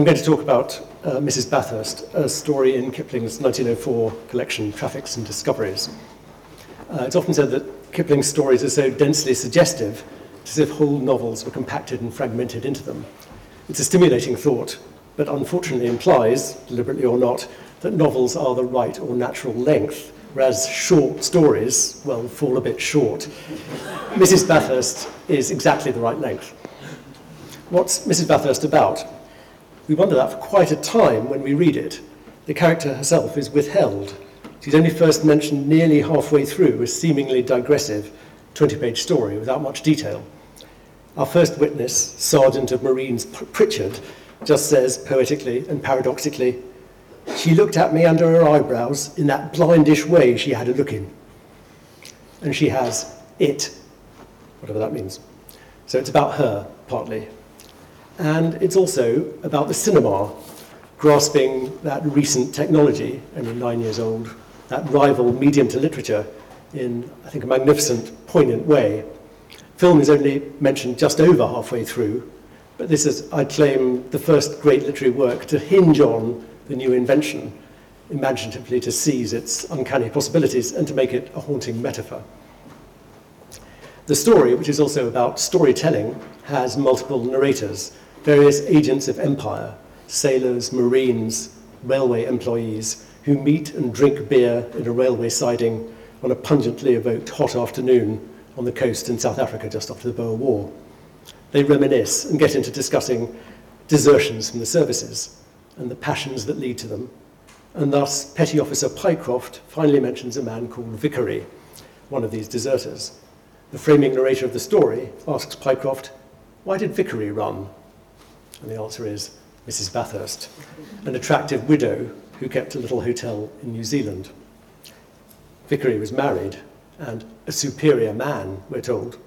I'm going to talk about uh, Mrs. Bathurst, a story in Kipling's 1904 collection, Traffics and Discoveries. Uh, it's often said that Kipling's stories are so densely suggestive, as if whole novels were compacted and fragmented into them. It's a stimulating thought, but unfortunately implies, deliberately or not, that novels are the right or natural length, whereas short stories, well, fall a bit short. Mrs. Bathurst is exactly the right length. What's Mrs. Bathurst about? We wonder that for quite a time when we read it. The character herself is withheld. She's only first mentioned nearly halfway through a seemingly digressive 20 page story without much detail. Our first witness, Sergeant of Marines Pritchard, just says poetically and paradoxically, She looked at me under her eyebrows in that blindish way she had a look in. And she has it, whatever that means. So it's about her, partly, and it's also about the cinema, grasping that recent technology, only nine years old, that rival medium to literature in, I think, a magnificent, poignant way. Film is only mentioned just over halfway through, but this is, I claim, the first great literary work to hinge on the new invention, imaginatively to seize its uncanny possibilities and to make it a haunting metaphor. The story, which is also about storytelling, has multiple narrators, various agents of empire, sailors, marines, railway employees, who meet and drink beer in a railway siding on a pungently evoked hot afternoon on the coast in South Africa just after the Boer War. They reminisce and get into discussing desertions from the services and the passions that lead to them. And thus, Petty Officer Pycroft finally mentions a man called Vickery, one of these deserters. The framing narrator of the story asks Pycroft, Why did Vickery run? And the answer is Mrs. Bathurst, an attractive widow who kept a little hotel in New Zealand. Vickery was married and a superior man, we're told,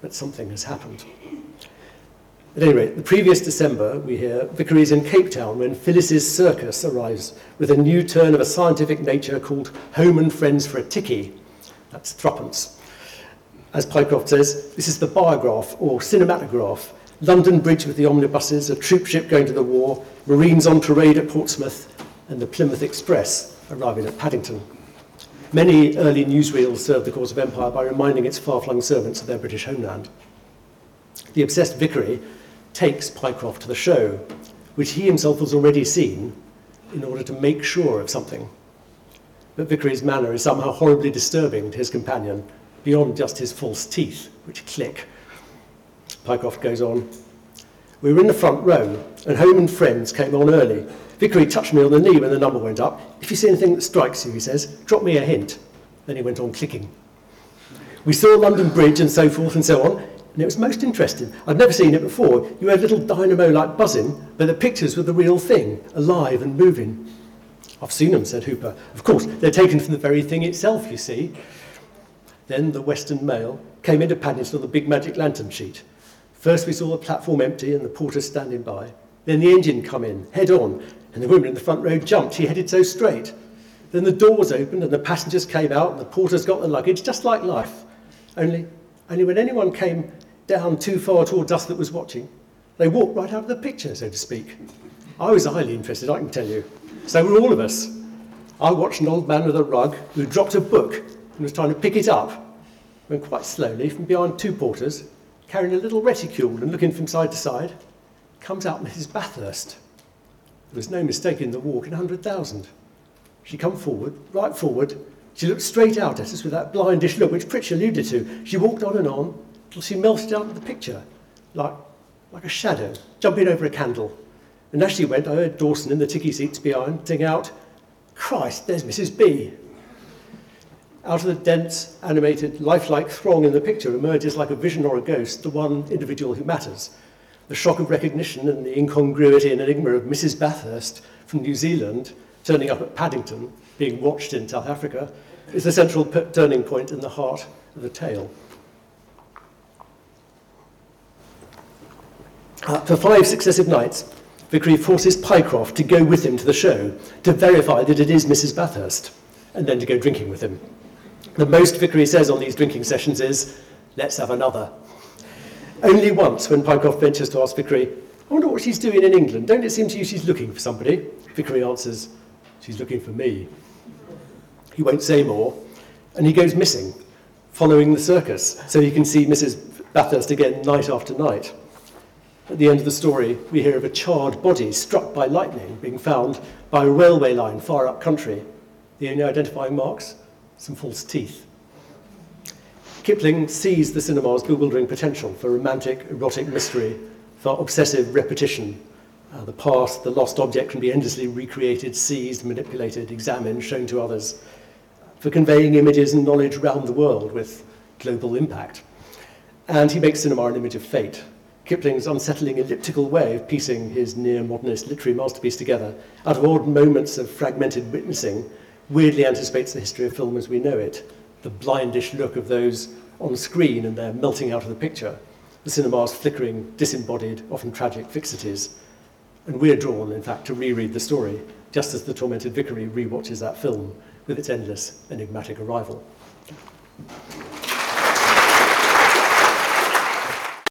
but something has happened. At any rate, the previous December, we hear Vickery is in Cape Town when Phyllis's Circus arrives with a new turn of a scientific nature called Home and Friends for a Tickie. That's threepence. As Pycroft says, this is the biograph or cinematograph London Bridge with the omnibuses, a troop ship going to the war, Marines on parade at Portsmouth, and the Plymouth Express arriving at Paddington. Many early newsreels served the cause of empire by reminding its far-flung servants of their British homeland. The obsessed Vickery takes Pycroft to the show, which he himself has already seen, in order to make sure of something. But Vickery's manner is somehow horribly disturbing to his companion, beyond just his false teeth, which click Pycroft goes on. We were in the front row, and Home and Friends came on early. Vickery touched me on the knee when the number went up. If you see anything that strikes you, he says, drop me a hint. Then he went on clicking. We saw London Bridge and so forth and so on, and it was most interesting. I'd never seen it before. You had a little dynamo-like buzzing, but the pictures were the real thing, alive and moving. I've seen them, said Hooper. Of course, they're taken from the very thing itself, you see. Then the Western Mail came into Paddington on the big magic lantern sheet. First we saw the platform empty and the porter standing by. Then the engine come in, head on, and the woman in the front row jumped. She headed so straight. Then the doors opened and the passengers came out and the porters got the luggage, just like life. Only, only when anyone came down too far towards us that was watching, they walked right out of the picture, so to speak. I was highly interested, I can tell you. So were all of us. I watched an old man with a rug who dropped a book and was trying to pick it up when quite slowly, from behind two porters, carrying a little reticule and looking from side to side, comes out Mrs. Bathurst. There was no mistaking the walk in a hundred thousand. She come forward, right forward. She looked straight out at us with that blindish look which Pritch alluded to. She walked on and on till she melted out of the picture, like, like a shadow, jumping over a candle. And as she went, I heard Dawson in the ticky seats behind sing out, Christ, there's Mrs. B. Out of the dense, animated, lifelike throng in the picture emerges like a vision or a ghost, the one individual who matters. The shock of recognition and the incongruity and enigma of Mrs. Bathurst from New Zealand turning up at Paddington, being watched in South Africa, is the central turning point in the heart of the tale. Uh, for five successive nights, Vickery forces Pycroft to go with him to the show to verify that it is Mrs. Bathurst, and then to go drinking with him. The most Vickery says on these drinking sessions is, let's have another. Only once, when Pycroft ventures to ask Vickery, I wonder what she's doing in England. Don't it seem to you she's looking for somebody? Vickery answers, She's looking for me. He won't say more, and he goes missing, following the circus, so he can see Mrs. Bathurst again night after night. At the end of the story, we hear of a charred body struck by lightning being found by a railway line far up country. The only identifying marks? Some false teeth. Kipling sees the cinema's bewildering potential for romantic, erotic mystery, for obsessive repetition. Uh, the past, the lost object can be endlessly recreated, seized, manipulated, examined, shown to others, for conveying images and knowledge around the world with global impact. And he makes cinema an image of fate, Kipling's unsettling elliptical way of piecing his near-modernist literary masterpiece together out of odd moments of fragmented witnessing weirdly anticipates the history of film as we know it. The blindish look of those on screen and their melting out of the picture. The cinema's flickering, disembodied, often tragic fixities. And we're drawn, in fact, to reread the story, just as the tormented Vickery rewatches that film with its endless, enigmatic arrival.